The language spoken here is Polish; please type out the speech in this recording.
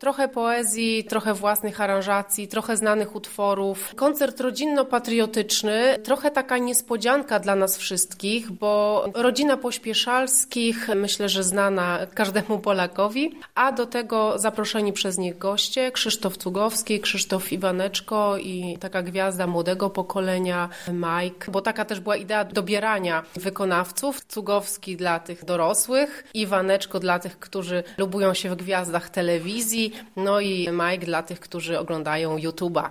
Trochę poezji, trochę własnych aranżacji, trochę znanych utworów. Koncert rodzinno-patriotyczny, trochę taka niespodzianka dla nas wszystkich, bo rodzina Pośpieszalskich, myślę, że znana każdemu Polakowi, a do tego zaproszeni przez nich goście, Krzysztof Cugowski, Krzysztof Iwaneczko i taka gwiazda młodego pokolenia, Mike, bo taka też była idea dobierania wykonawców. Cugowski dla tych dorosłych, Iwaneczko dla tych, którzy lubują się w gwiazdach telewizji, no i Mike dla tych, którzy oglądają YouTube'a.